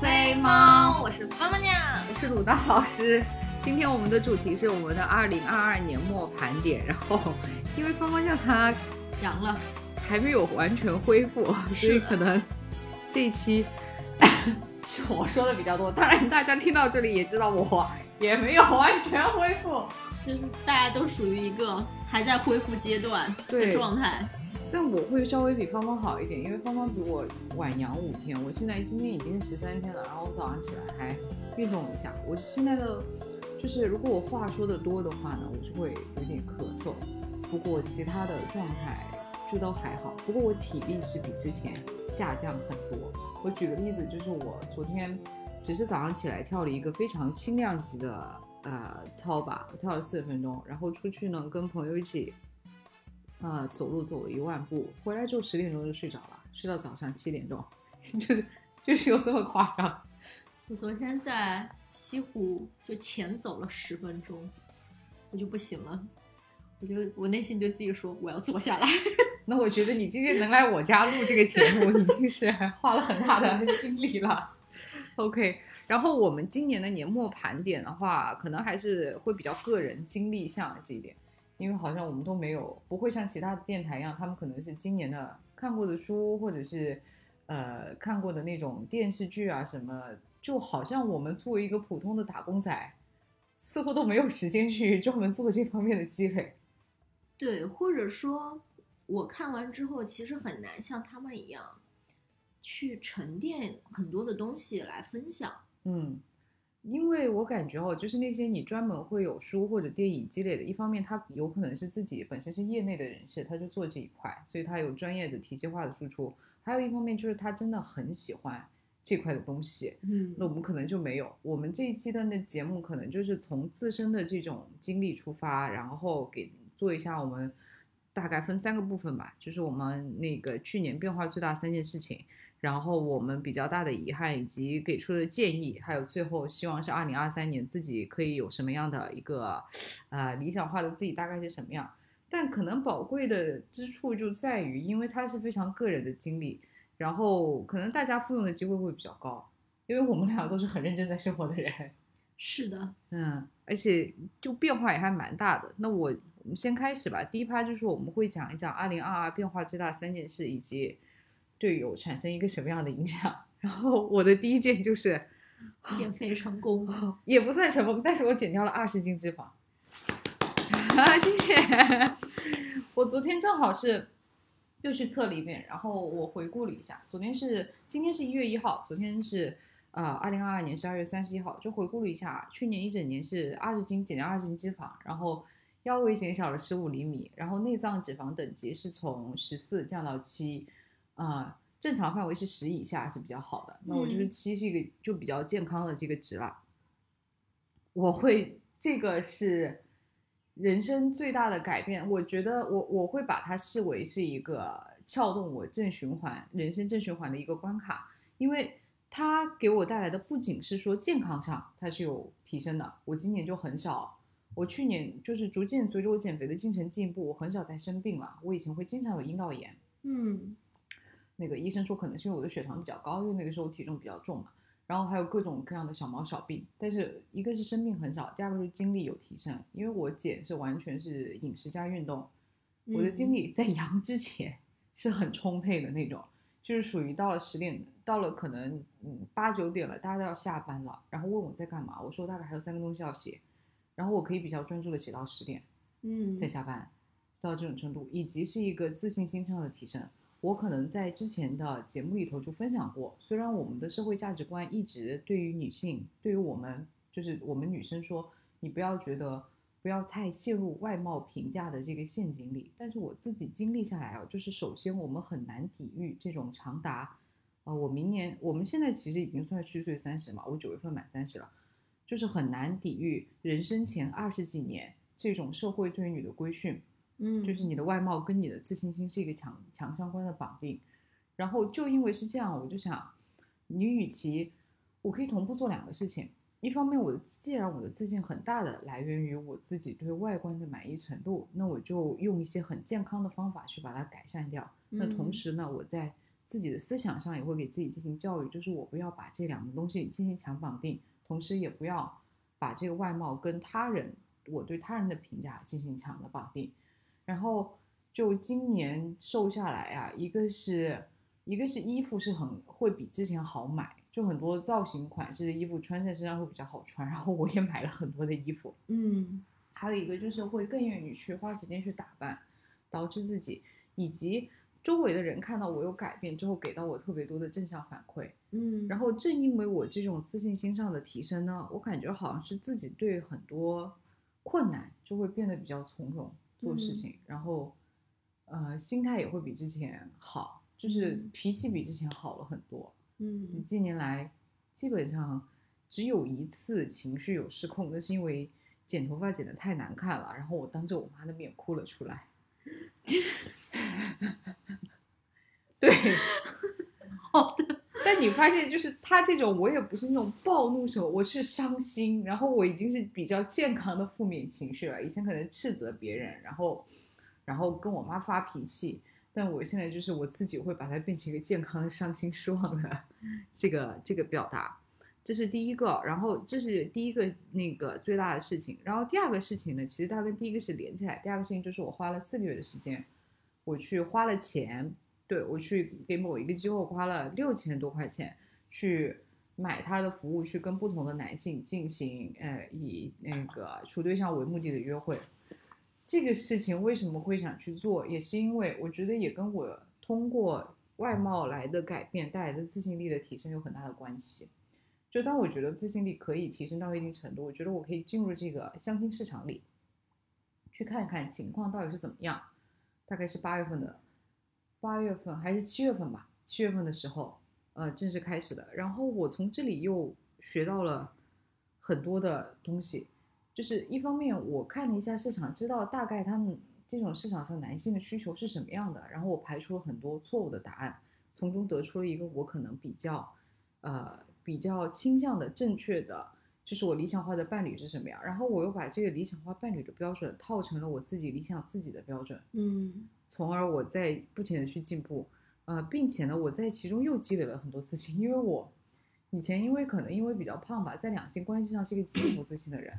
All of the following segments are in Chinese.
飞猫，我是芳芳酱，我是鲁道老师。今天我们的主题是我们的二零二二年末盘点。然后，因为芳芳酱她阳了，还没有完全恢复，所以可能这一期 是我说的比较多。当然，大家听到这里也知道我也没有完全恢复，就是大家都属于一个还在恢复阶段的状态。但我会稍微比芳芳好一点，因为芳芳比我晚阳五天。我现在今天已经是十三天了，然后我早上起来还运动一下。我现在的就是，如果我话说的多的话呢，我就会有点咳嗽。不过其他的状态就都还好。不过我体力是比之前下降很多。我举个例子，就是我昨天只是早上起来跳了一个非常轻量级的呃操吧，我跳了四十分钟，然后出去呢跟朋友一起。呃，走路走了一万步，回来之后十点钟就睡着了，睡到早上七点钟，就是就是有这么夸张。我昨天在西湖就前走了十分钟，我就不行了，我就我内心对自己说我要坐下来。那我觉得你今天能来我家录这个节目，已经是花了很大的 精力了。OK，然后我们今年的年末盘点的话，可能还是会比较个人经历向这一点。因为好像我们都没有，不会像其他的电台一样，他们可能是今年的看过的书，或者是，呃，看过的那种电视剧啊什么，就好像我们作为一个普通的打工仔，似乎都没有时间去专门做这方面的积累。对，或者说，我看完之后，其实很难像他们一样，去沉淀很多的东西来分享。嗯。因为我感觉哦，就是那些你专门会有书或者电影积累的，一方面他有可能是自己本身是业内的人士，他就做这一块，所以他有专业的体系化的输出；还有一方面就是他真的很喜欢这块的东西。嗯，那我们可能就没有。我们这一期的那节目可能就是从自身的这种经历出发，然后给做一下我们大概分三个部分吧，就是我们那个去年变化最大三件事情。然后我们比较大的遗憾，以及给出的建议，还有最后希望是二零二三年自己可以有什么样的一个，呃，理想化的自己大概是什么样？但可能宝贵的之处就在于，因为它是非常个人的经历，然后可能大家复用的机会会比较高，因为我们俩都是很认真在生活的人。是的，嗯，而且就变化也还蛮大的。那我我们先开始吧，第一趴就是我们会讲一讲二零二二变化最大三件事，以及。对有产生一个什么样的影响？然后我的第一件就是 减肥成功，也不算成功，但是我减掉了二十斤脂肪。啊 谢谢。我昨天正好是又去测了一遍，然后我回顾了一下，昨天是今天是一月一号，昨天是呃二零二二年十二月三十一号，就回顾了一下，去年一整年是二十斤减掉二十斤脂肪，然后腰围减小了十五厘米，然后内脏脂肪等级是从十四降到七。啊，正常范围是十以下是比较好的。那我就是七是一个就比较健康的这个值了。我会这个是人生最大的改变，我觉得我我会把它视为是一个撬动我正循环人生正循环的一个关卡，因为它给我带来的不仅是说健康上它是有提升的。我今年就很少，我去年就是逐渐随着我减肥的进程进步，我很少再生病了。我以前会经常有阴道炎，嗯。那个医生说可能是因为我的血糖比较高，因为那个时候体重比较重嘛，然后还有各种各样的小毛小病，但是一个是生病很少，第二个是精力有提升，因为我减是完全是饮食加运动，我的精力在阳之前是很充沛的那种，就是属于到了十点，到了可能嗯八九点了，大家都要下班了，然后问我在干嘛，我说大概还有三个东西要写，然后我可以比较专注的写到十点，嗯，再下班，到这种程度，以及是一个自信心上的提升。我可能在之前的节目里头就分享过，虽然我们的社会价值观一直对于女性，对于我们就是我们女生说，你不要觉得不要太陷入外貌评价的这个陷阱里，但是我自己经历下来啊，就是首先我们很难抵御这种长达，呃，我明年我们现在其实已经算虚岁三十嘛，我九月份满三十了，就是很难抵御人生前二十几年这种社会对于你的规训。嗯，就是你的外貌跟你的自信心是一个强强相关的绑定，然后就因为是这样，我就想，你与其我可以同步做两个事情，一方面我既然我的自信很大的来源于我自己对外观的满意程度，那我就用一些很健康的方法去把它改善掉。那同时呢，我在自己的思想上也会给自己进行教育，就是我不要把这两个东西进行强绑定，同时也不要把这个外貌跟他人我对他人的评价进行强的绑定。然后就今年瘦下来啊，一个是一个是衣服是很会比之前好买，就很多造型款式的衣服穿在身上会比较好穿，然后我也买了很多的衣服。嗯还有一个就是会更愿意去花时间去打扮，导致自己以及周围的人看到我有改变之后，给到我特别多的正向反馈。嗯，然后正因为我这种自信心上的提升呢，我感觉好像是自己对很多困难就会变得比较从容做事嗯。情，然后呃心态也会比之前好，就是嗯。脾气比之前好了很多。嗯。近年来基本上只有一次情绪有失控，那是因为剪头发剪得太难看了，然后我当着我妈的面哭了出来。对，好的，但你发现就是他这种，我也不是那种暴怒手，我是伤心，然后我已经是比较健康的负面情绪了。以前可能斥责别人，然后然后跟我妈发脾气，但我现在就是我自己会把它变成一个健康的伤心失望的这个这个表达，这是第一个。然后这是第一个那个最大的事情。然后第二个事情呢，其实它跟第一个是连起来。第二个事情就是我花了四个月的时间，我去花了钱，对我去给某一个机构花了六千多块钱去。买他的服务，去跟不同的男性进行，呃，以那个处对象为目的的约会，这个事情为什么会想去做，也是因为我觉得也跟我通过外貌来的改变带来的自信力的提升有很大的关系。就当我觉得自信力可以提升到一定程度，我觉得我可以进入这个相亲市场里，去看看情况到底是怎么样。大概是八月份的，八月份还是七月份吧，七月份的时候，呃，正式开始的。然后我从这里又学到了很多的东西，就是一方面我看了一下市场，知道大概他们这种市场上男性的需求是什么样的，然后我排除了很多错误的答案，从中得出了一个我可能比较，呃，比较倾向的正确的，就是我理想化的伴侣是什么样，然后我又把这个理想化伴侣的标准套成了我自己理想自己的标准，嗯。从而我在不停的去进步，呃，并且呢，我在其中又积累了很多自信，因为我以前因为可能因为比较胖吧，在两性关系上是一个极度不自信的人，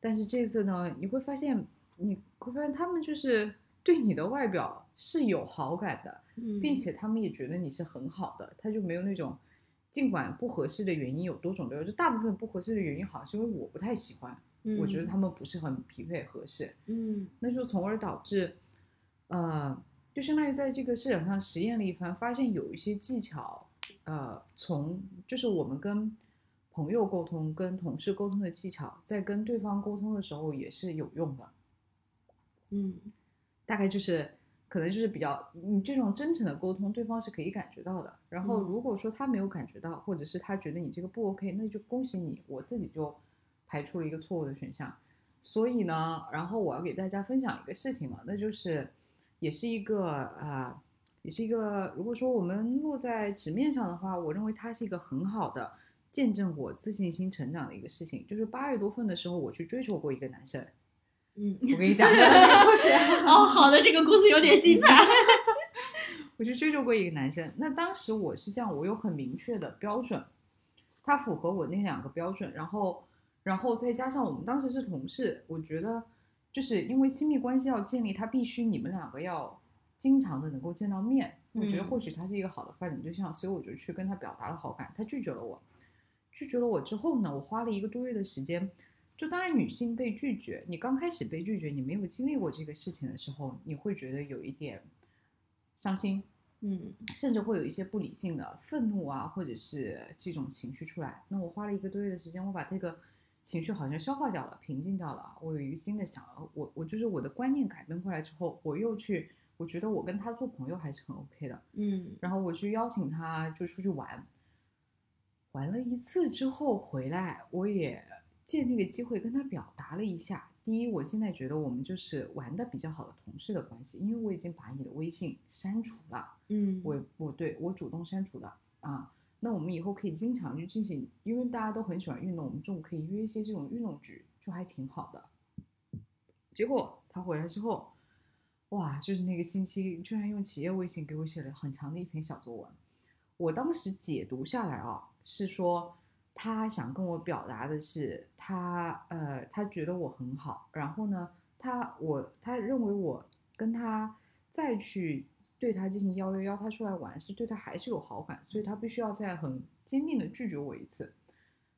但是这次呢，你会发现，你会发现他们就是对你的外表是有好感的，嗯，并且他们也觉得你是很好的，他就没有那种。尽管不合适的原因有多种多样，就大部分不合适的原因好像是因为我不太喜欢，我觉得他们不是很匹配合适，嗯。那就从而导致，呃，就相当于在这个市场上实验了一番，发现有一些技巧，呃，从就是我们跟朋友沟通、跟同事沟通的技巧，在跟对方沟通的时候也是有用的。嗯大概就是可能就是比较你这种真诚的沟通，对方是可以感觉到的。然后嗯如果说他没有感觉到，或者是他觉得你这个不 OK，那就恭喜你，我自己就排除了一个错误的选项。所以呢，然后我要给大家分享一个事情嘛，那就是也是一个啊、呃也是一个如果说我们落在纸面上的话，我认为它是一个很好的见证我自信心成长的一个事情。就是八月多份的时候，我去追求过一个男生，嗯，我跟你 讲个故事。哦，好的，这个故事有点精彩。我去追求过一个男生，那当时我是这样，我有很明确的标准，他符合我那两个标准，然后，然后再加上我们当时是同事，我觉得就是因为亲密关系要建立，他必须你们两个要经常的能够见到面，我觉得嗯或许他是一个好的发展对象，所以我就去跟他表达了好感，他拒绝了我，拒绝了我之后呢，我花了一个多月的时间。就当然，女性被拒绝，你刚开始被拒绝，你没有经历过这个事情的时候，你会觉得有一点伤心，嗯甚至会有一些不理性的愤怒啊，或者是这种情绪出来。那我花了一个多月的时间，我把这个情绪好像消化掉了，平静掉了。我有一个新的想，我我就是我的观念改变过来之后，我又去，我觉得我跟他做朋友还是很 OK 的。嗯然后我去邀请他就出去玩，玩了一次之后回来，我也借那个机会跟他表达了一下。第一，我现在觉得我们就是玩的比较好的同事的关系，因为我已经把你的微信删除了。嗯，我我对我主动删除的啊。那我们以后可以经常去进行，因为大家都很喜欢运动，我们中午可以约一些这种运动局，就还挺好的。结果他回来之后，哇，就是那个星期居然用企业微信给我写了很长的一篇小作文。我当时解读下来啊，是说他想跟我表达的是他呃，他觉得我很好，然后呢，他我他认为我跟他再去对他进行邀约，邀他出来玩，是对他还是有好感，所以他必须要再很坚定的拒绝我一次。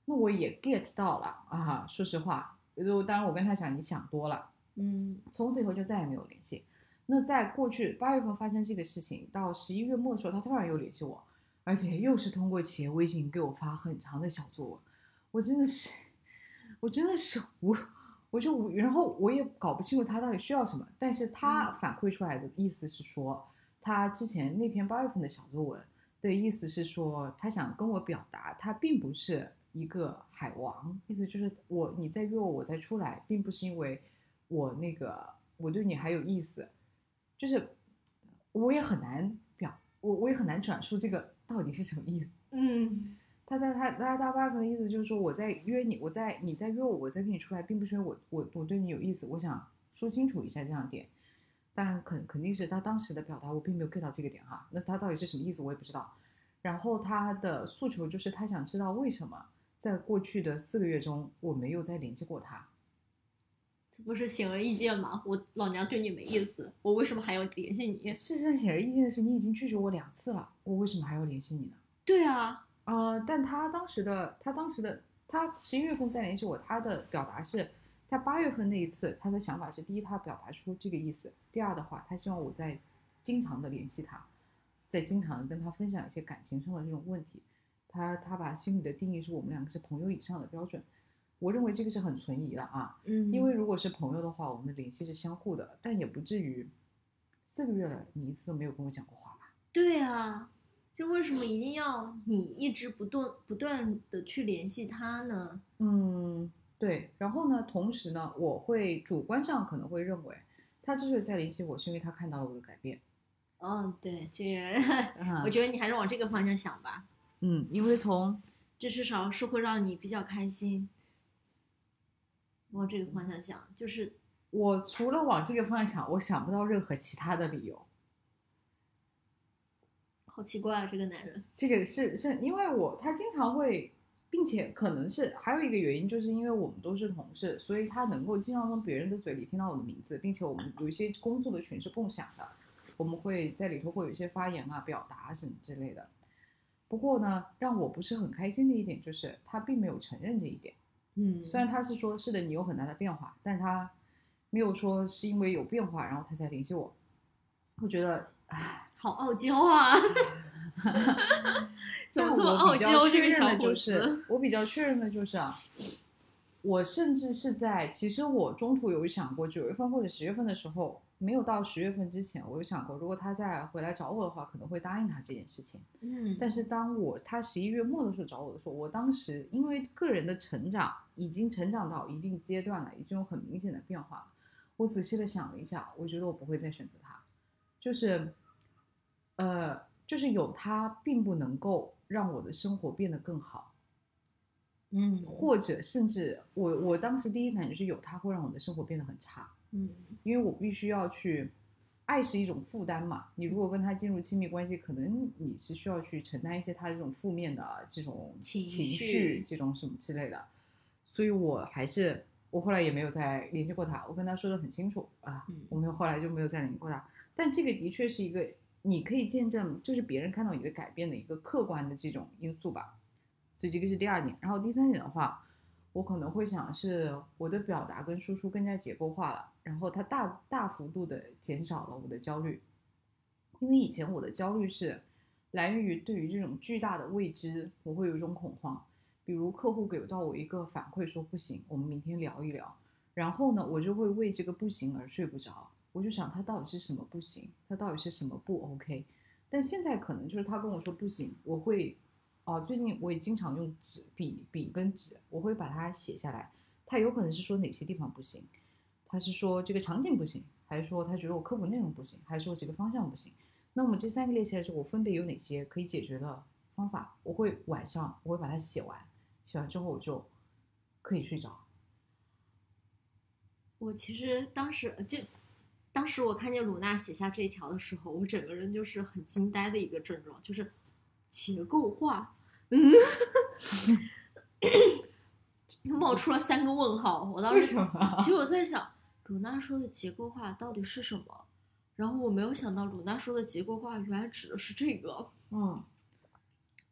那我也 get 到了啊，说实话，就当然我跟他讲，你想多了。嗯从此以后就再也没有联系。那在过去八月份发生这个事情，到十一月末的时候，他突然又联系我，而且又是通过企业微信给我发很长的小作文，我真的是，我真的是无，我就无，然后我也搞不清楚他到底需要什么，但是他嗯反馈出来的意思是说，他之前那篇八月份的小作文的意思是说，他想跟我表达，他并不是一个海王，意思就是我你再约我，我再出来，并不是因为我那个我对你还有意思，就是我也很难表，我我也很难转述这个到底是什么意思。嗯他他他他大部分的意思就是说，我在约你，我在你在约我，我再跟你出来，并不是因为我我我对你有意思，我想说清楚一下这样点。当然肯肯定是他当时的表达，我并没有 get 到这个点哈。那他到底是什么意思，我也不知道。然后他的诉求就是他想知道为什么在过去的四个月中我没有再联系过他。这不是显而易见吗？我老娘对你没意思，我为什么还要联系你？事实上，显而易见的是，你已经拒绝我两次了，我为什么还要联系你呢？对啊，呃，但他当时的，他当时的，他十一月份再联系我，他的表达是，他八月份那一次，他的想法是：第一，他表达出这个意思；第二的话，他希望我在经常的联系他，在经常的跟他分享一些感情上的这种问题。他他把心里的定义是我们两个是朋友以上的标准，我认为这个是很存疑的啊。嗯，因为如果是朋友的话，我们的联系是相互的，但也不至于四个月了，你一次都没有跟我讲过话吧？对啊，就为什么一定要你一直不断不断的去联系他呢？嗯，对。然后呢，同时呢，我会主观上可能会认为，他之所以在联系我，是因为他看到了我的改变。哦，对，这个，嗯我觉得你还是往这个方向想吧，嗯，因为从这至少是会让你比较开心。往这个方向想，就是我除了往这个方向想，我想不到任何其他的理由。好奇怪啊，这个男人。这个是是因为我他经常会，并且可能是还有一个原因，就是因为我们都是同事，所以他能够经常从别人的嘴里听到我的名字，并且我们有一些工作的群是共享的，我们会在里头会有一些发言啊、表达什么之类的。不过呢，让我不是很开心的一点就是他并没有承认这一点。嗯虽然他是说是的，你有很大的变化，但他没有说是因为有变化，然后他才联系我。我觉得，唉，好傲娇啊！怎么但这么我比较傲娇？确认这个小伙的就是。，我比较确认的就是啊，我甚至是在其实我中途有想过，九月份或者十月份的时候，没有到十月份之前，我有想过，如果他再回来找我的话，可能会答应他这件事情。嗯，但是当我他十一月末的时候找我的时候，我当时因为个人的成长已经成长到一定阶段了，已经有很明显的变化了。我仔细的想了一下，我觉得我不会再选择他，就是，呃，就是有他并不能够让我的生活变得更好，嗯，或者甚至我我当时第一感觉是有他会让我的生活变得很差。嗯因为我必须要去，爱是一种负担嘛。你如果跟他进入亲密关系，可能你是需要去承担一些他这种负面的这种情情绪这种什么之类的。所以我还是，我后来也没有再联系过他。我跟他说的很清楚啊，嗯我们后来就没有再联系过他。但这个的确是一个你可以见证，就是别人看到你的改变的一个客观的这种因素吧。所以这个是第二点。然后第三点的话，我可能会想是我的表达跟输出更加结构化了，然后它大大幅度的减少了我的焦虑，因为以前我的焦虑是来源于对于这种巨大的未知，我会有一种恐慌。比如客户给到我一个反馈说不行，我们明天聊一聊，然后呢，我就会为这个不行而睡不着，我就想他到底是什么不行，他到底是什么不 OK。但现在可能就是他跟我说不行，我会哦，最近我也经常用纸笔笔跟纸，我会把它写下来。他有可能是说哪些地方不行，他是说这个场景不行，还是说他觉得我科普内容不行，还是说这个方向不行？那么这三个列起来之后，我分别有哪些可以解决的方法？我会晚上我会把它写完，写完之后我就可以睡着。我其实当时就当时我看见鲁娜写下这一条的时候，我整个人就是很惊呆的一个症状，就是结构化，嗯，冒出了三个问号。我当为时什么？其实我在想，鲁娜说的结构化到底是什么？然后我没有想到，鲁娜说的结构化原来指的是这个。嗯，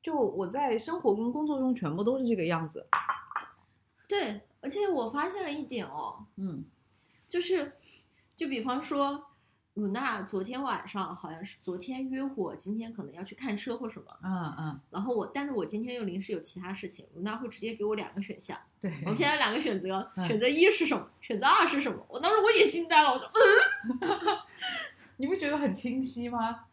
就我在生活跟工作中全部都是这个样子。对，而且我发现了一点哦，嗯就是，就比方说，鲁娜昨天晚上好像是昨天约我，今天可能要去看车或什么，嗯嗯，然后我，但是我今天又临时有其他事情，鲁娜会直接给我两个选项，对。我们现在有两个选择，嗯选择一是什么，选择二是什么？我当时我也惊呆了，我说，嗯，你不觉得很清晰吗？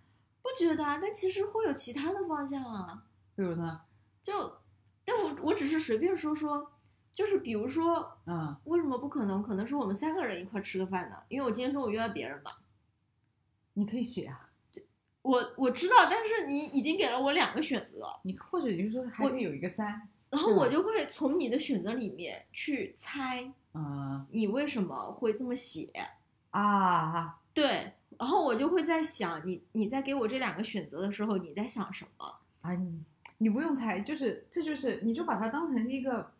不觉得啊，但其实会有其他的方向啊，比如呢？就，但我我只是随便说说，就是比如说，嗯，为什么不可能？可能是我们三个人一块吃个饭呢？因为我今天中午约了别人嘛。你可以写啊，我我知道，但是你已经给了我两个选择，你或者你就说还可以有一个三。然后我就会从你的选择里面去猜啊你为什么会这么写。啊，对，然后我就会在想，你你在给我这两个选择的时候，你在想什么？啊，你你不用猜，就是这就是你就把它当成一个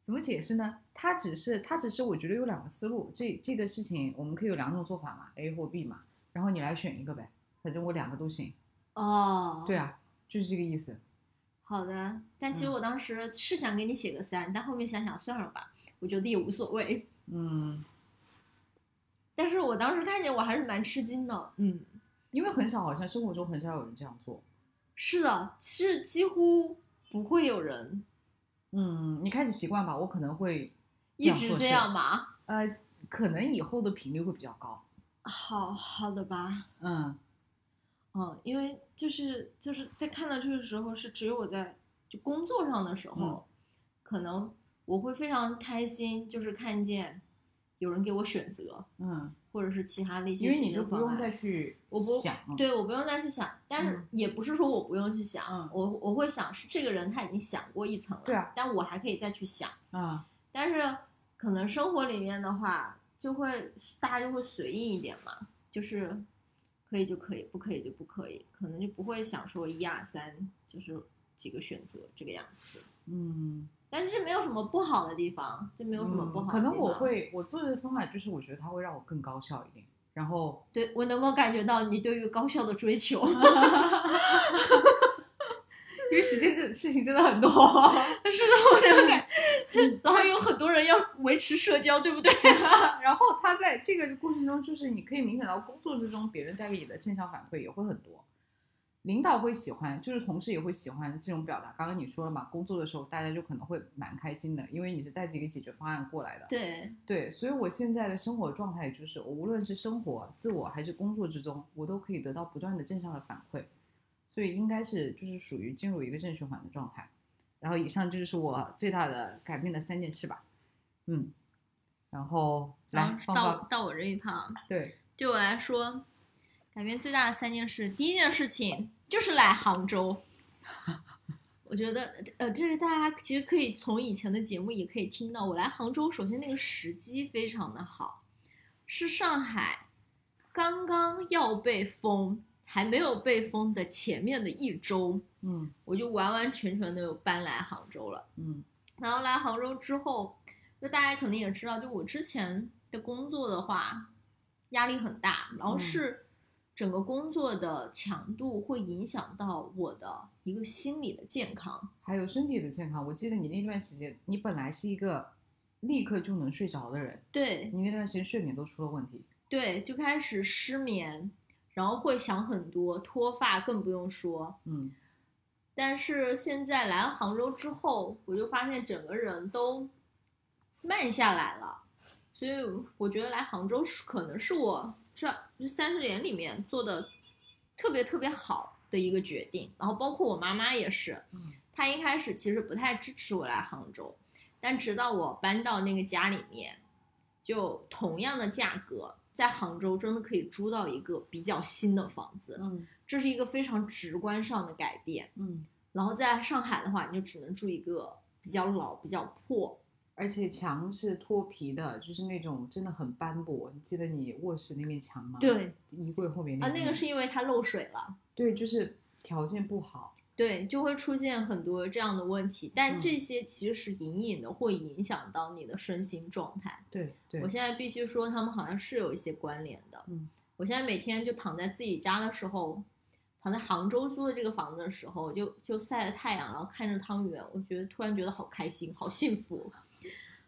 怎么解释呢？它只是它只是我觉得有两个思路，这这个事情我们可以有两种做法嘛，A 或 B 嘛，然后你来选一个呗，反正我两个都行。哦对，啊，就是这个意思。好的。但其实嗯我当时是想给你写个三，但后面想想算了吧，我觉得也无所谓。嗯，但是我当时看见我还是蛮吃惊的，嗯，因为很少，好像生活中很少有人这样做。是的，其实几乎不会有人嗯，你开始习惯吧，我可能会一直这样吧。呃，可能以后的频率会比较高。好好的吧，嗯。嗯，因为就是就是在看到这个时候，是只有我在就工作上的时候，嗯。可能我会非常开心，就是看见有人给我选择，嗯，或者是其他的一些因为你就不用再去我不想，对我不用再去想，但是嗯也不是说我不用去想，嗯我我会想是这个人他已经想过一层了，对啊，但我还可以再去想，啊，但是可能生活里面的话，就会大家就会随意一点嘛，就是可以就可以，不可以就不可以，可能就不会想说一二三，就是几个选择这个样子。嗯，但是这没有什么不好的地方，这没有什么不好的可地方。能我会我做的方法就是，我觉得它会让我更高效一点。然后，对我能够感觉到你对于高效的追求。因为时间这事情真的很多，是的，我能感，然后有很多人要维持社交，对不对？然后他在这个过程中，就是你可以明显到工作之中别人带给你的正向反馈也会很多。领导会喜欢，就是同事也会喜欢这种表达。刚刚你说了嘛，工作的时候大家就可能会蛮开心的，因为你是带着一个解决方案过来的。对，对，所以我现在的生活状态就是，我无论是生活、自我还是工作之中，我都可以得到不断的正向的反馈，所以应该是就是属于进入一个正循环的状态。然后以上就是我最大的改变的三件事吧，嗯，然后来到到我这一趴，对，对我来说，改变最大的三件事，第一件事情就是来杭州。我觉得，呃，这个大家其实可以从以前的节目也可以听到，我来杭州，首先那个时机非常的好，是上海刚刚要被封，还没有被封的前面的一周，嗯我就完完全全的搬来杭州了。嗯然后来杭州之后，那大家肯定也知道，就我之前的工作的话，压力很大，然后嗯是整个工作的强度会影响到我的一个心理的健康。还有身体的健康。我记得你那段时间，你本来是一个立刻就能睡着的人，对你那段时间睡眠都出了问题。对，就开始失眠，然后会想很多，脱发更不用说。嗯但是现在来了杭州之后，我就发现整个人都慢下来了，所以我觉得来杭州是可能是我这这三十年里面做的特别特别好的一个决定。然后包括我妈妈也是，嗯她一开始其实不太支持我来杭州，但直到我搬到那个家里面，就同样的价格，在杭州真的可以租到一个比较新的房子，嗯这是一个非常直观上的改变。嗯然后在上海的话，你就只能住一个比较老、比较破，而且墙是脱皮的，就是那种真的很斑驳。你记得你卧室那面墙吗？，对衣柜后面啊，那个是因为它漏水了。对，就是条件不好。对，就会出现很多这样的问题，但嗯这些其实隐隐的会影响到你的身心状态。对对我，现在必须说，他们好像是有一些关联的。嗯，我现在每天就躺在自己家的时候，躺在杭州租的这个房子的时候，就就晒着太阳，然后看着汤圆，我觉得突然觉得好开心，好幸福。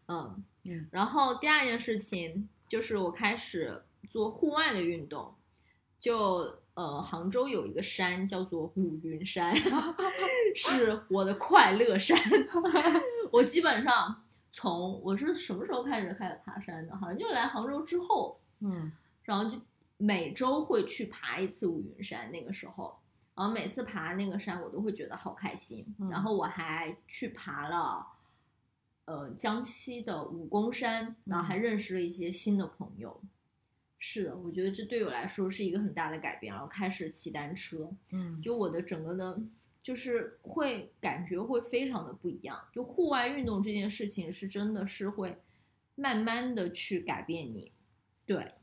嗯嗯然后第二件事情就是我开始做户外的运动，就呃，杭州有一个山叫做五云山，是我的快乐山。我基本上从我是什么时候开始开始爬山的？好像就来杭州之后，嗯然后就每周会去爬一次五云山。那个时候，然后每次爬那个山，我都会觉得好开心。嗯然后我还去爬了，呃，江西的武功山，然后还认识了一些新的朋友。是的，我觉得这对我来说是一个很大的改变。然后开始骑单车，嗯，就我的整个的，就是会感觉会非常的不一样。就户外运动这件事情，是真的是会慢慢的去改变你。对，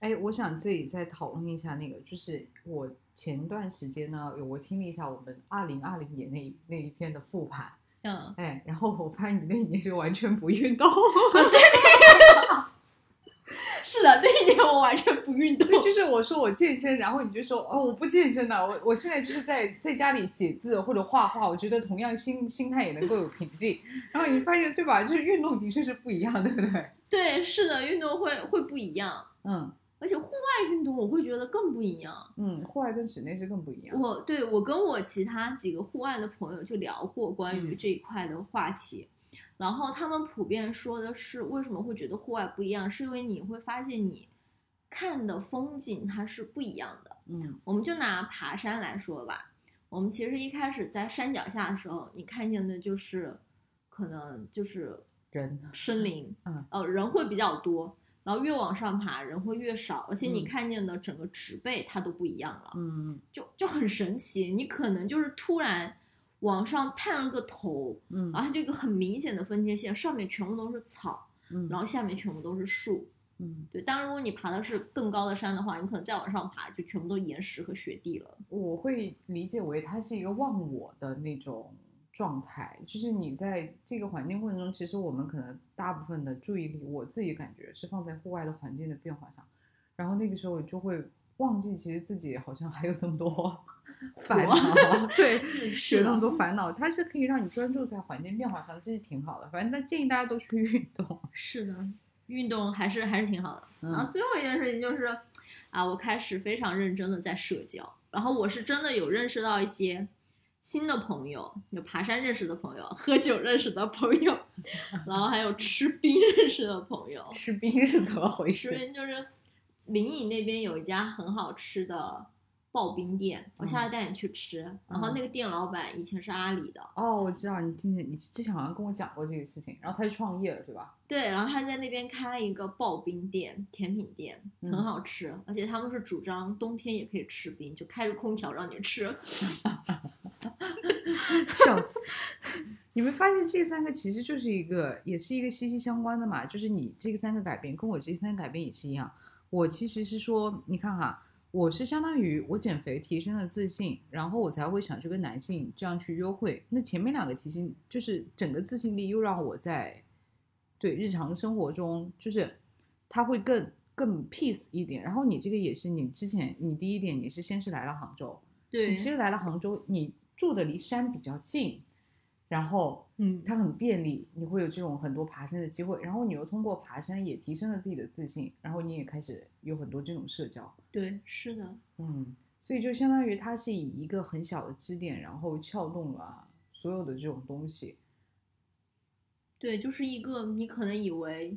哎，我想这里再讨论一下那个，就是我前段时间呢，我听了一下我们二零二零年那一那一篇的复盘，嗯，哎，然后我发现你那一年是完全不运动，是的，那一年我完全不运动。对，就是我说我健身，然后你就说哦我不健身了，我我现在就是在在家里写字或者画画，我觉得同样心心态也能够有平静，然后你发现对吧？就是运动的确是不一样，对不对？对，是的，运动会会不一样，嗯而且户外运动我会觉得更不一样。嗯，户外跟室内是更不一样。我对我跟我其他几个户外的朋友就聊过关于嗯这一块的话题，然后他们普遍说的是为什么会觉得户外不一样，是因为你会发现你看的风景它是不一样的。嗯我们就拿爬山来说吧，我们其实一开始在山脚下的时候，你看见的就是可能就是人森林，嗯，呃，人会比较多，然后越往上爬人会越少，而且你嗯看见的整个植被它都不一样了，嗯就就很神奇。你可能就是突然往上探了个头，嗯然后它就一个很明显的分界线，上面全部都是草，嗯，然后下面全部都是树。嗯，对，当然如果你爬的是更高的山的话，你可能再往上爬就全部都岩石和雪地了。我会理解为它是一个忘我的那种状态，就是你在这个环境过程中，其实我们可能大部分的注意力，我自己感觉是放在户外的环境的变化上，然后那个时候就会忘记，其实自己好像还有这么多 烦恼，对，是有那么多烦恼，它是可以让你专注在环境变化上，这是挺好的。反正那建议大家都去运动。是的，运动还是还是挺好的。嗯然后最后一件事情就是，啊，我开始非常认真的在社交，然后我是真的有认识到一些新的朋友，有爬山认识的朋友，喝酒认识的朋友，然后还有吃冰认识的朋友。吃冰是怎么回吃事？冰就是临沂那边有一家很好吃的刨冰店，我下次带你去吃。然后那个店老板以前是阿里的，哦，我知道你之前你之前好像跟我讲过这个事情，然后他就创业了，对吧？对，然后他在那边开了一个刨冰店、甜品店，很嗯好吃，而且他们是主张冬天也可以吃冰，就开着空调让你吃。笑死！你们发现这三个其实就是一个，也是一个息息相关的嘛，就是你这个三个改变跟我这三个改变也是一样。我其实是说，你看哈，我是相当于我减肥提升了自信，然后我才会想去跟男性这样去约会。那前面两个其实就是整个自信力又让我在对日常生活中，就是他会更更 peace 一点。然后你这个也是你之前你第一点你是先是来了杭州，对你其实来了杭州，你住的离山比较近，然后嗯，它很便利，你会有这种很多爬山的机会，然后你又通过爬山也提升了自己的自信，然后你也开始有很多这种社交，对，是的，嗯，所以就相当于它是以一个很小的支点，然后撬动了所有的这种东西，对，就是一个你可能以为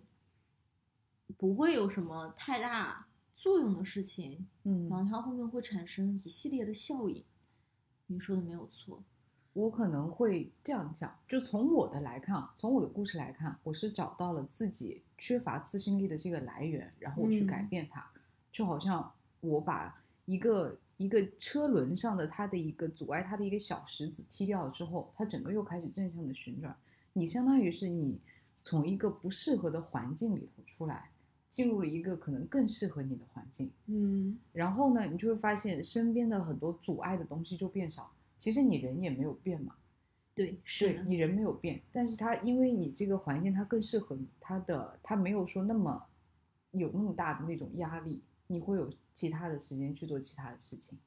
不会有什么太大作用的事情，嗯然后它后面会产生一系列的效应。你说的没有错，我可能会这样讲，就从我的来看，啊，从我的故事来看，我是找到了自己缺乏自信力的这个来源，然后我去改嗯变它，就好像我把一个一个车轮上的它的一个阻碍它的一个小石子踢掉了之后，它整个又开始正向的旋转。你相当于是你从一个不适合的环境里头出来，进入了一个可能更适合你的环境。嗯然后呢，你就会发现身边的很多阻碍的东西就变少。其实你人也没有变嘛，对，是，对你人没有变，但是他因为你这个环境它更适合你，它的他没有说那么有那么大的那种压力，你会有其他的时间去做其他的事情。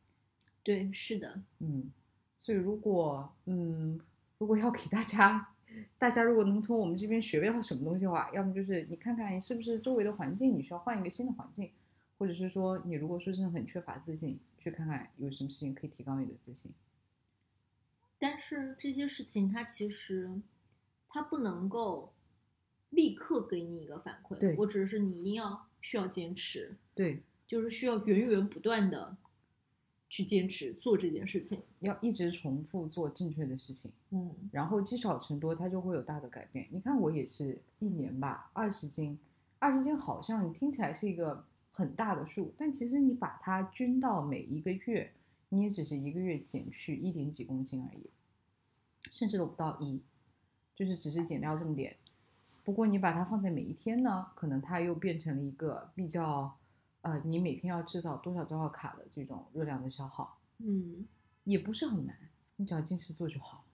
对，是的，嗯，所以如果嗯，如果要给大家，大家如果能从我们这边学到什么东西的话，要么就是你看看是不是周围的环境你需要换一个新的环境，或者是说你如果说真的很缺乏自信，去看看有什么事情可以提高你的自信。但是这些事情它其实它不能够立刻给你一个反馈，对我只是你一定要需要坚持，对，就是需要源源不断的去坚持做这件事情。要一直重复做正确的事情，嗯然后积少成多，它就会有大的改变。你看我也是一年吧，二十斤，二十斤好像听起来是一个很大的数，但其实你把它均到每一个月，你也只是一个月减去一点几公斤而已，甚至都不到一，就是只是减掉这么点。不过你把它放在每一天呢，可能它又变成了一个比较，呃，你每天要制造多少多少卡的这种热量的消耗，嗯，也不是很难，你只要坚持做就好。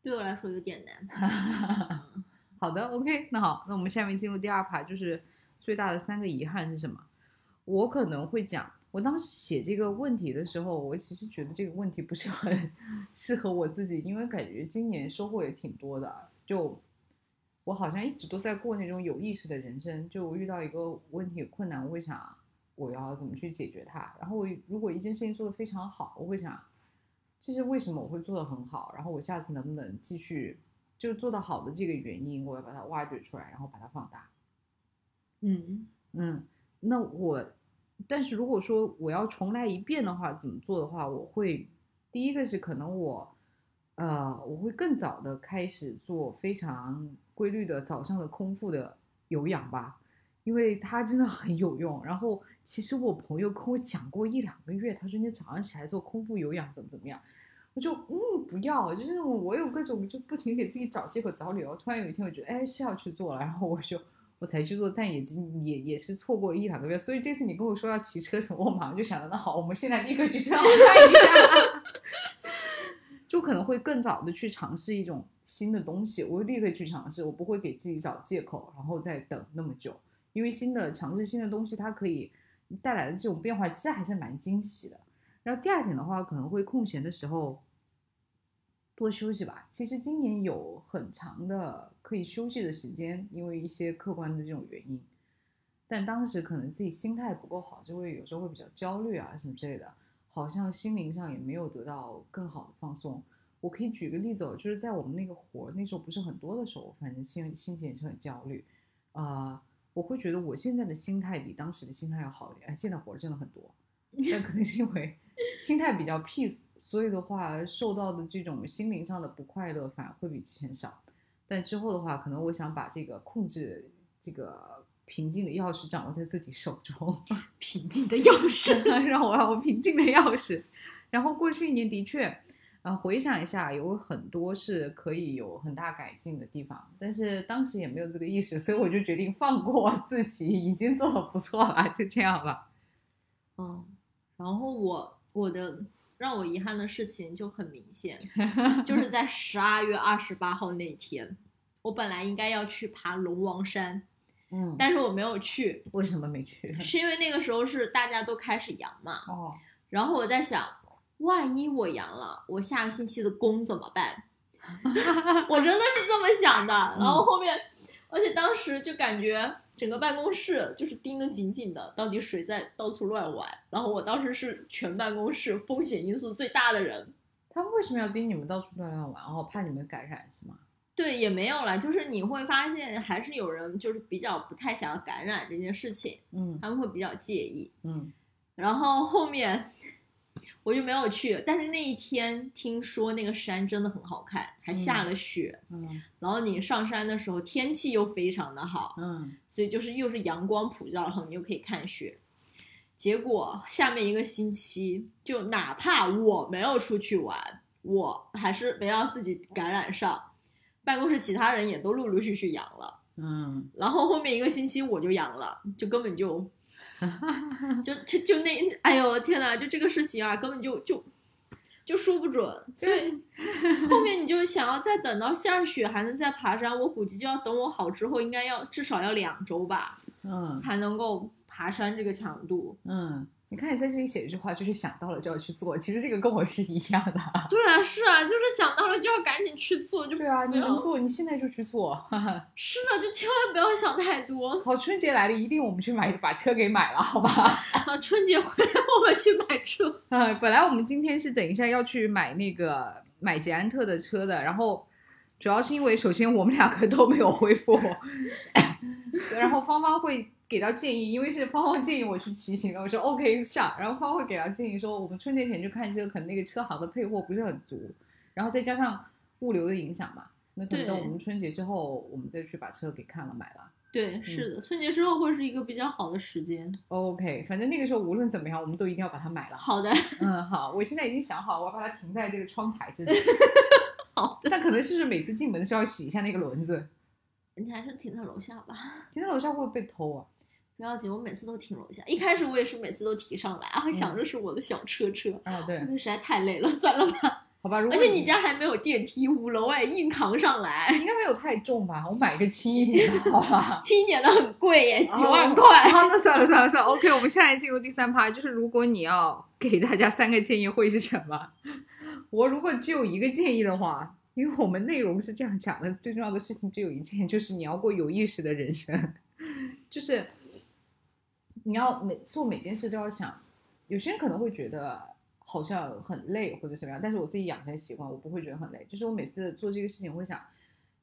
对我来说有点难。好的，OK，那好，那我们下面进入第二趴，就是最大的三个遗憾是什么？我可能会讲，我当时写这个问题的时候，我其实觉得这个问题不是很 适合我自己，因为感觉今年收获也挺多的，就我好像一直都在过那种有意识的人生，就我遇到一个问题困难，我会想我要怎么去解决它，然后我如果一件事情做得非常好，我会想这是为什么我会做得很好，然后我下次能不能继续。就做得好的这个原因，我要把它挖掘出来，然后把它放大。嗯嗯，那我，但是如果说我要重来一遍的话，怎么做的话，我会第一个是可能我，呃，我会更早的开始做非常规律的早上的空腹的有氧吧，因为它真的很有用。然后其实我朋友跟我讲过一两个月，他说你早上起来做空腹有氧怎么怎么样。我就嗯不要，就是我有各种就不停给自己找借口找理由。突然有一天我觉得哎是要去做了，然后我就我才去做，但也也也是错过了一两个月。所以这次你跟我说要骑车什么，我马上就想到那好，我们现在立刻去正好看一下，就可能会更早的去尝试一种新的东西，我会立刻去尝试，我不会给自己找借口，然后再等那么久，因为新的尝试新的东西，它可以带来的这种变化，其实还是蛮惊喜的。然后第二点的话，可能会空闲的时候多休息吧。其实今年有很长的可以休息的时间，因为一些客观的这种原因。但当时可能自己心态不够好，就会有时候会比较焦虑啊什么之类的，好像心灵上也没有得到更好的放松。我可以举个例子哦，就是在我们那个活那时候不是很多的时候，反正心心情也是很焦虑，啊、我会觉得我现在的心态比当时的心态要好一点。现在活真的很多，但可能是因为心态比较 peace，所以的话受到的这种心灵上的不快乐反而会比之前少。但之后的话，可能我想把这个控制这个平静的钥匙掌握在自己手中，平静的钥匙。让我让我平静的钥匙。然后过去一年的确，呃，回想一下，有很多是可以有很大改进的地方，但是当时也没有这个意识，所以我就决定放过自己，已经做的不错了，就这样吧。嗯，然后我我的让我遗憾的事情就很明显，就是在十二月二十八号那天，我本来应该要去爬龙王山，嗯，但是我没有去，为什么没去？是因为那个时候是大家都开始阳嘛，哦，然后我在想，万一我阳了，我下个星期的工怎么办？我真的是这么想的。然后后面，而且当时就感觉整个办公室就是盯得紧紧的，到底谁在到处乱玩。然后我当时是全办公室风险因素最大的人。他们为什么要盯你们到处乱乱玩？然后，怕你们感染是吗？对，也没有啦，就是你会发现还是有人就是比较不太想要感染这件事情，嗯他们会比较介意。嗯然后后面我就没有去，但是那一天听说那个山真的很好看，还下了雪。嗯然后你上山的时候天气又非常的好，嗯所以就是又是阳光普照，然后你又可以看雪。结果下面一个星期，就哪怕我没有出去玩，我还是没让自己感染上，办公室其他人也都陆陆续续阳了，嗯，然后后面一个星期我就阳了，就根本就 就就就那，哎呦天呐，就这个事情啊，根本就就就说不准，所以后面你 就想要再等到下雪还能再爬山，我估计就要等我好之后，应该要至少要两周吧，嗯。才能够爬山这个强度。嗯，你看你在这里写一句话，就是想到了就要去做，其实这个跟我是一样的。对啊，是啊，就是想到了就要赶紧去做，就对啊，你能做，你现在就去做。是的，就千万不要想太多。好，春节来了，一定我们去买，把车给买了，好吧？啊，春节回来我们去买车。呃，本来我们今天是等一下要去买那个买捷安特的车的，然后主要是因为首先我们两个都没有恢复，然后芳芳会给到建议，因为是芳芳建议我去骑行的，我说 OK 上，然后芳芳会给到建议说我们春节前去看车，可能那个车行的配货不是很足，然后再加上物流的影响嘛，那可能等到我们春节之后，我们再去把车给看了买了。对，是的，春节之后会是一个比较好的时间。OK，反正那个时候无论怎么样，我们都一定要把它买了。好的，嗯，好，我现在已经想好，我要把它停在这个窗台这里。好的，但可能是不是每次进门的时候要洗一下那个轮子？你还是停在楼下吧。停在楼下会不会被偷啊？不要紧，我每次都停楼下。一开始我也是每次都提上来，然后想着是我的小车车，啊，对因，为实在太累了，算了吧。好吧，如果而且你家还没有电梯，五楼哎，硬扛上来，应该没有太重吧？我买一个轻一点的，好吧？轻一点的很贵耶，几万哦块。好，那算了算了算了，OK，我们现在进入第三趴，就是如果你要给大家三个建议，会是什么？我如果只有一个建议的话，因为我们内容是这样讲的，最重要的事情只有一件，就是你要过有意识的人生，就是你要每做每件事都要想。有些人可能会觉得好像很累或者什么样，但是我自己养成习惯，我不会觉得很累。就是我每次做这个事情，我会想，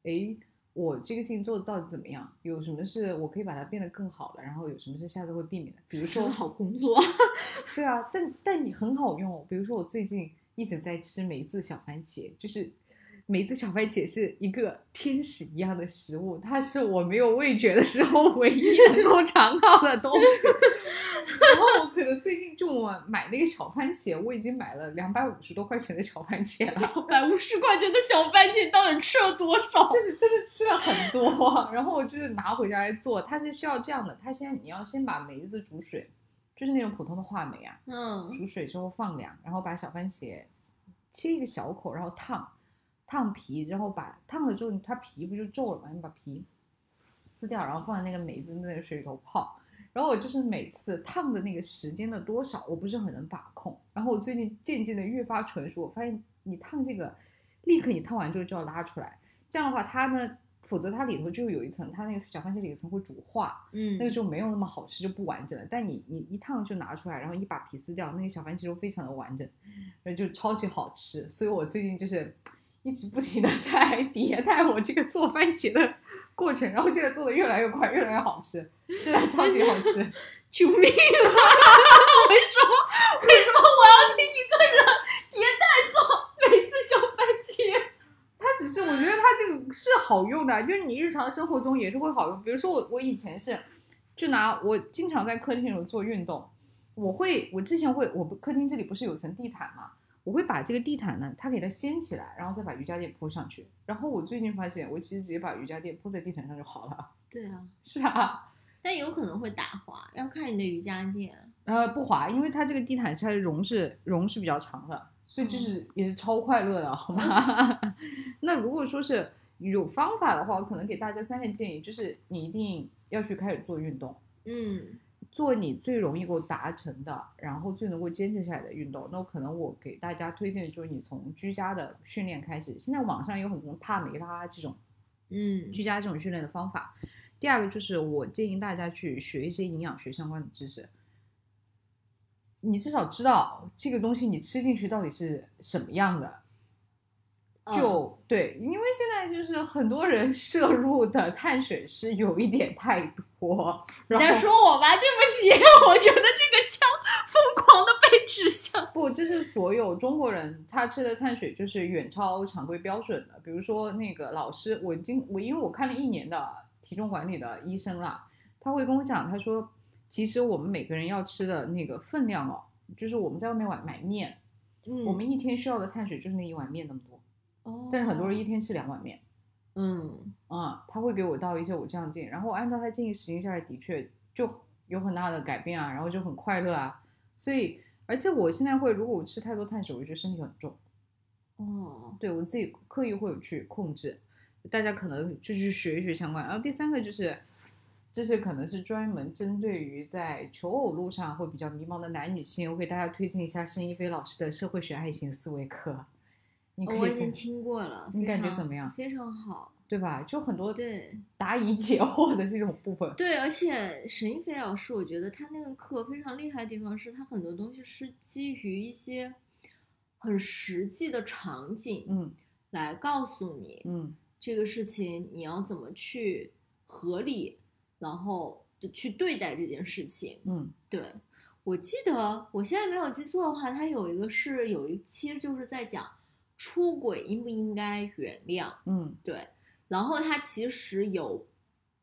诶，我这个事情做的到底怎么样？有什么是我可以把它变得更好了？然后有什么是下次会避免的？比如说说，好工作，对啊，但但你很好用哦。比如说，我最近一直在吃梅子小番茄，就是梅子小番茄是一个天使一样的食物，它是我没有味觉的时候 唯一能够尝到的东西。然后我可能最近就我买那个小番茄，我已经买了两百五十多块钱的小番茄了。两百五十块钱的小番茄到底吃了多少？就是真的吃了很多，然后我就是拿回家来做。它是需要这样的，它先你要先把梅子煮水，就是那种普通的话梅啊，嗯，煮水之后放凉，然后把小番茄切一个小口，然后烫烫皮，然后把烫了之后，它皮不就皱了嘛？你把皮撕掉，然后放在那个梅子那个水里头泡。然后我就是每次烫的那个时间的多少，我不是很能把控。然后我最近渐渐的越发纯熟，我发现你烫这个，立刻你烫完之后就要拉出来，这样的话它呢，否则它里头就有一层，它那个小番茄里有一层会煮化，嗯，那个就没有那么好吃，就不完整了。但你你一烫就拿出来，然后一把皮撕掉，那个小番茄就非常的完整，然后就超级好吃。所以我最近就是一直不停的在 迭代我这个做番茄的过程，然后现在做的越来越快，越来越好吃，真的超级好吃。救命啊！为什么？为什么我要去一个人迭代做 每次小番茄？它只是我觉得它这个是好用的，就是你日常生活中也是会好用。比如说我我以前是就拿我经常在客厅里做运动，我会我之前会我不客厅这里不是有层地毯嘛，我会把这个地毯呢它给它掀起来，然后再把瑜伽垫铺上去。然后我最近发现，我其实直接把瑜伽垫铺在地毯上就好了。对啊，是啊，但有可能会打滑，要看你的瑜伽垫。呃不滑，因为它这个地毯它的绒是绒是比较长的，所以就是也是超快乐的，好吗？那如果说是有方法的话，我可能给大家三个建议，就是你一定要去开始做运动，嗯做你最容易够达成的，然后最能够坚持下来的运动。那可能我给大家推荐就是你从居家的训练开始，现在网上有很多帕梅拉这种嗯居家这种训练的方法。第二个就是我建议大家去学一些营养学相关的知识，你至少知道这个东西你吃进去到底是什么样的。就、对，因为现在就是很多人 摄入的碳水是有一点太多，你在说我吧？对不起，我觉得这个枪 疯狂的被指向。不，这是所有中国人他吃的碳水就是远超常规标准的。比如说那个老师，我今我因为我看了一年的体重管理的医生啦，他会跟我讲，他说其实我们每个人要吃的那个分量哦，就是我们在外面买买面，嗯我们一天需要的碳水就是那一碗面那么多，哦但是很多人一天吃两碗面，嗯啊、他会给我倒一些我这样议，然后我按照他建议实行下来，的确就有很大的改变啊，然后就很快乐啊。所以，而且我现在会，如果我吃太多碳水，我就觉得身体很重。哦，对我自己刻意会有去控制，大家可能就去学一学相关。然后第三个就是，这是可能是专门针对于在求偶路上会比较迷茫的男女性，我给大家推荐一下申一飞老师的社会学爱情思维课，你可以哦我已经听过了，你感觉怎么样非常好，对吧？就很多对答疑解惑的这种部分。对，而且沈一菲老师，我觉得他那个课非常厉害的地方是，他很多东西是基于一些很实际的场景嗯来告诉你，嗯这个事情你要怎么去合理，然后的去对待这件事情。嗯对，我记得我现在没有记错的话，他有一个是有一期就是在讲出轨应不应该原谅，嗯对，然后他其实有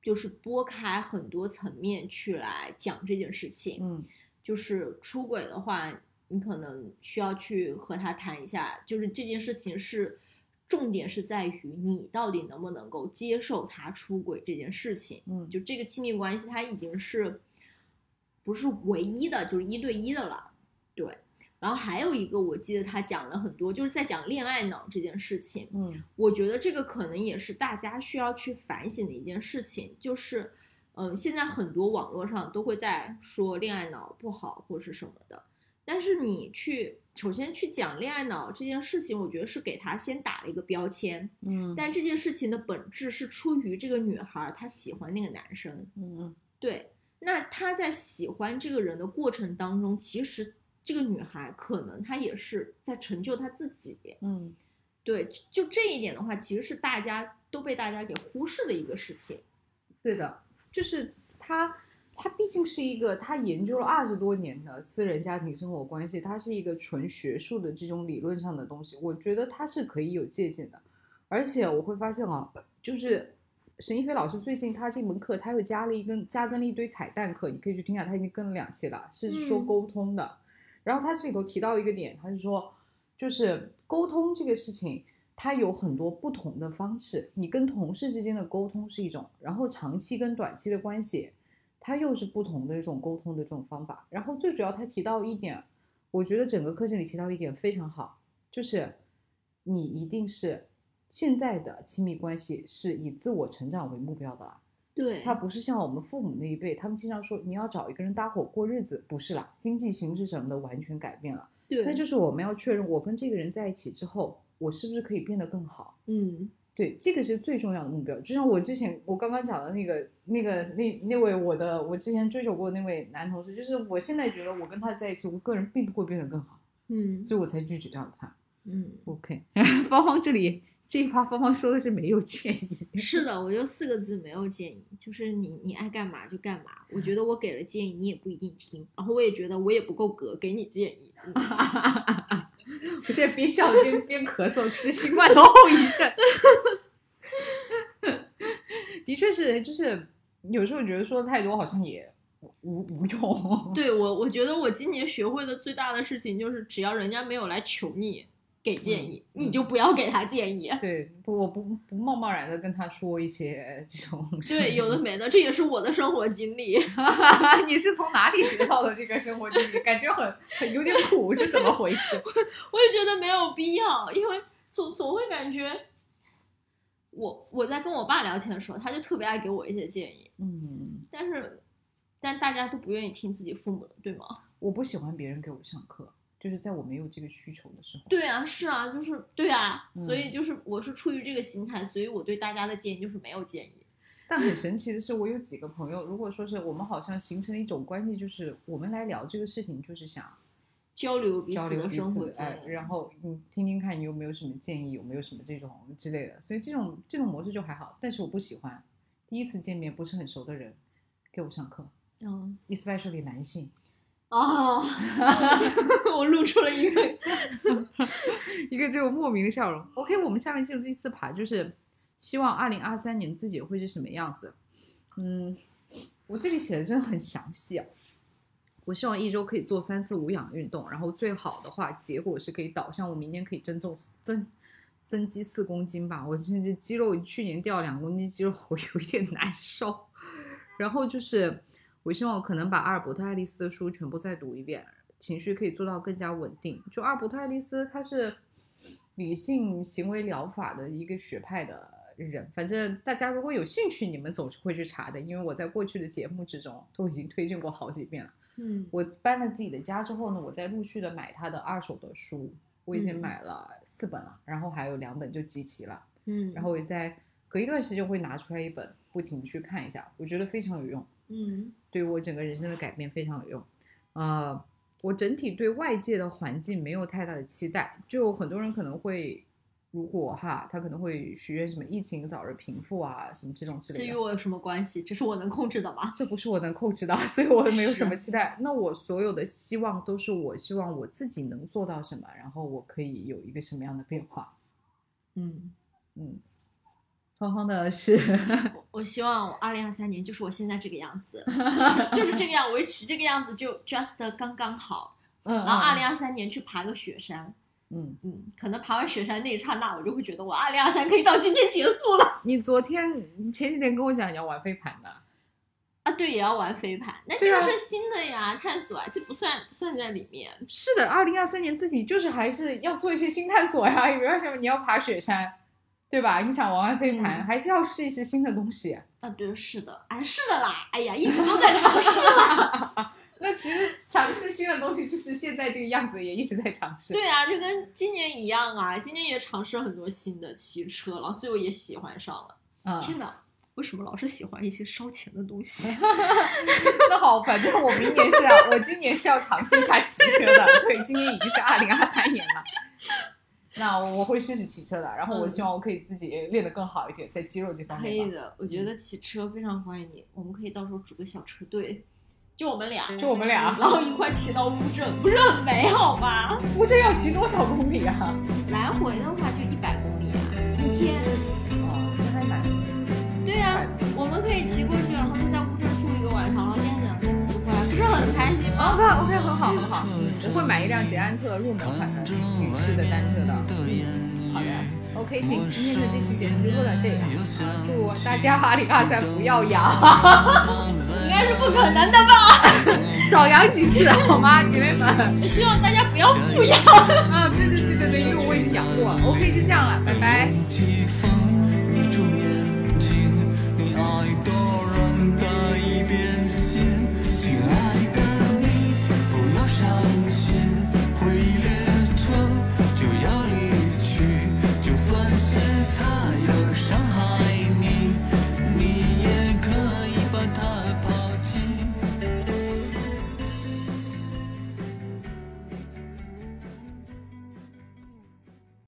就是拨开很多层面去来讲这件事情，嗯就是出轨的话，你可能需要去和他谈一下，就是这件事情是。重点是在于你到底能不能够接受他出轨这件事情，嗯就这个亲密关系，它已经是不是唯一的，就是一对一的了。对，然后还有一个，我记得他讲了很多，就是在讲恋爱脑这件事情。嗯。我觉得这个可能也是大家需要去反省的一件事情，就是，嗯，现在很多网络上都会在说恋爱脑不好或是什么的，但是你去首先去讲恋爱脑这件事情，我觉得是给他先打了一个标签，嗯。但这件事情的本质是出于这个女孩她喜欢那个男生，嗯。对，那她在喜欢这个人的过程当中，其实这个女孩可能她也是在成就她自己。嗯对，就就这一点的话，其实是大家都被大家给忽视的一个事情。对的，就是她，她毕竟是一个她研究了二十多年的私人家庭生活关系，它是一个纯学术的这种理论上的东西，我觉得它是可以有借鉴的。而且我会发现啊，就是沈一飞老师最近他这门课，他又加了一根加更了一堆彩蛋课，你可以去听一下，他已经更了两期了，是说嗯沟通的。然后他这里头提到一个点，他是说，就是沟通这个事情，它有很多不同的方式。你跟同事之间的沟通是一种，然后长期跟短期的关系，它又是不同的这种沟通的这种方法。然后最主要，他提到一点，我觉得整个课程里提到一点非常好，就是你一定是现在的亲密关系是以自我成长为目标的啦。对他不是像我们父母那一辈，他们经常说你要找一个人搭伙过日子，不是啦，经济形势什么的完全改变了。对，那就是我们要确认，我跟这个人在一起之后，我是不是可以变得更好？嗯对，这个是最重要的目标。就像我之前我刚刚讲的那个、那个、那那位我的我之前追求过那位男同事，就是我现在觉得我跟他在一起，我个人并不会变得更好，嗯所以我才拒绝掉了他。嗯，OK，芳芳这里这一趴，芳芳说的是没有建议。是的，我就四个字，没有建议，就是你你爱干嘛就干嘛。我觉得我给了建议，你也不一定听，然后我也觉得我也不够格给你建议。嗯 我现在边笑边边咳嗽，是新冠的后遗症。的确是，就是有时候觉得说的太多，好像也无无用。对我，我觉得我今年学会的最大的事情就是，只要人家没有来求你给建议，嗯你就不要给他建议。对，不，我不不贸贸然的跟他说一些这种。对，有的。没的，这也是我的生活经历。你是从哪里得到的这个生活经历？感觉很很有点苦，是怎么回事？我也觉得没有必要，因为总总会感觉，我我在跟我爸聊天的时候，他就特别爱给我一些建议，嗯，但是但大家都不愿意听自己父母的，对吗？我不喜欢别人给我上课，就是在我没有这个需求的时候。对啊，是啊，就是对啊，嗯所以就是我是出于这个心态，所以我对大家的建议就是没有建议。但很神奇的是，我有几个朋友，如果说是我们好像形成了一种关系，就是我们来聊这个事情，就是想交流彼交此的流彼此生活经哎，然后你听听看你有没有什么建议，有没有什么这种之类的，所以这种这种模式就还好。但是我不喜欢第一次见面不是很熟的人给我上课嗯，especially 男性，哦，我露出了一个 一个这种莫名的笑容。OK，我们下面进入第四趴，就是希望二零二三年自己会是什么样子。嗯，我这里写的真的很详细啊。我希望一周可以做三次无氧运动，然后最好的话，结果是可以导向我明年可以增重增增肌四公斤吧，我甚至肌肉去年掉两公斤肌肉，我有一点难受。然后就是，我希望我可能把阿尔伯特·爱丽丝的书全部再读一遍，情绪可以做到更加稳定。就阿尔伯特·爱丽丝，他是理性行为疗法的一个学派的人。反正大家如果有兴趣，你们总是会去查的，因为我在过去的节目之中都已经推荐过好几遍了。嗯我搬了自己的家之后呢，我在陆续的买他的二手的书，我已经嗯买了四本了，然后还有两本就集齐了，嗯，然后我也在隔一段时间会拿出来一本，不停去看一下，我觉得非常有用，嗯对我整个人生的改变非常有用。呃，我整体对外界的环境没有太大的期待，就很多人可能会。如果哈，他可能会许愿什么疫情早日平复啊，什么这种之类的。这与我有什么关系？这是我能控制的吗？这不是我能控制的，所以我没有什么期待。那我所有的希望都是我希望我自己能做到什么，然后我可以有一个什么样的变化。嗯，嗯，芳芳的是，我我希望我二零二三年就是我现在这个样子，就是就是这个样，维持这个样子就 just 刚刚好。嗯，然后二零嗯二三年去爬个雪山，嗯，嗯，可能爬完雪山那一刹那，我就会觉得我二零二三可以到今天结束了你昨天你前几天跟我讲你要玩飞盘的，啊。对，也要玩飞盘，那这个是新的呀，探索啊，这不算不算在里面。是的，二零二三年自己就是还是要做一些新探索呀。为什么你要爬雪山，对吧？你想玩玩飞盘，嗯还是要试一试新的东西。啊，对，是的，哎，是的啦，哎呀，一直都在尝试啦。那其实尝试新的东西，就是现在这个样子，也一直在尝试。对啊，就跟今年一样啊，今年也尝试了很多新的骑车，然后最后也喜欢上了。嗯，天哪，为什么老是喜欢一些烧钱的东西？那好，反正我明年是要，我今年是要尝试一下骑车的。对，今年已经是二零二三年了。那我会试试骑车的，然后我嗯希望我可以自己练得更好一点，在肌肉这方面可。以的，我觉得骑车非常欢迎你，我们可以到时候组个小车队，就我们俩，就我们俩，然后一块骑到乌镇，不是很美好吗？乌镇要骑多少公里啊？来回的话就一百公里啊，一天。哦，那还蛮对呀、我们可以骑过去，然后就在是很开心吗？OK OK，很好很好。我会买一辆捷安特入门款的女士的单车的。嗯，好的。OK，行，今天的这期节目就录到这里了。啊祝大家二零二三不要阳，应该是不可能的吧？少阳几次好吗，姐妹们？希望大家不要富养。啊，对对对对对，因为我已经养过了。OK，就这样了，拜拜。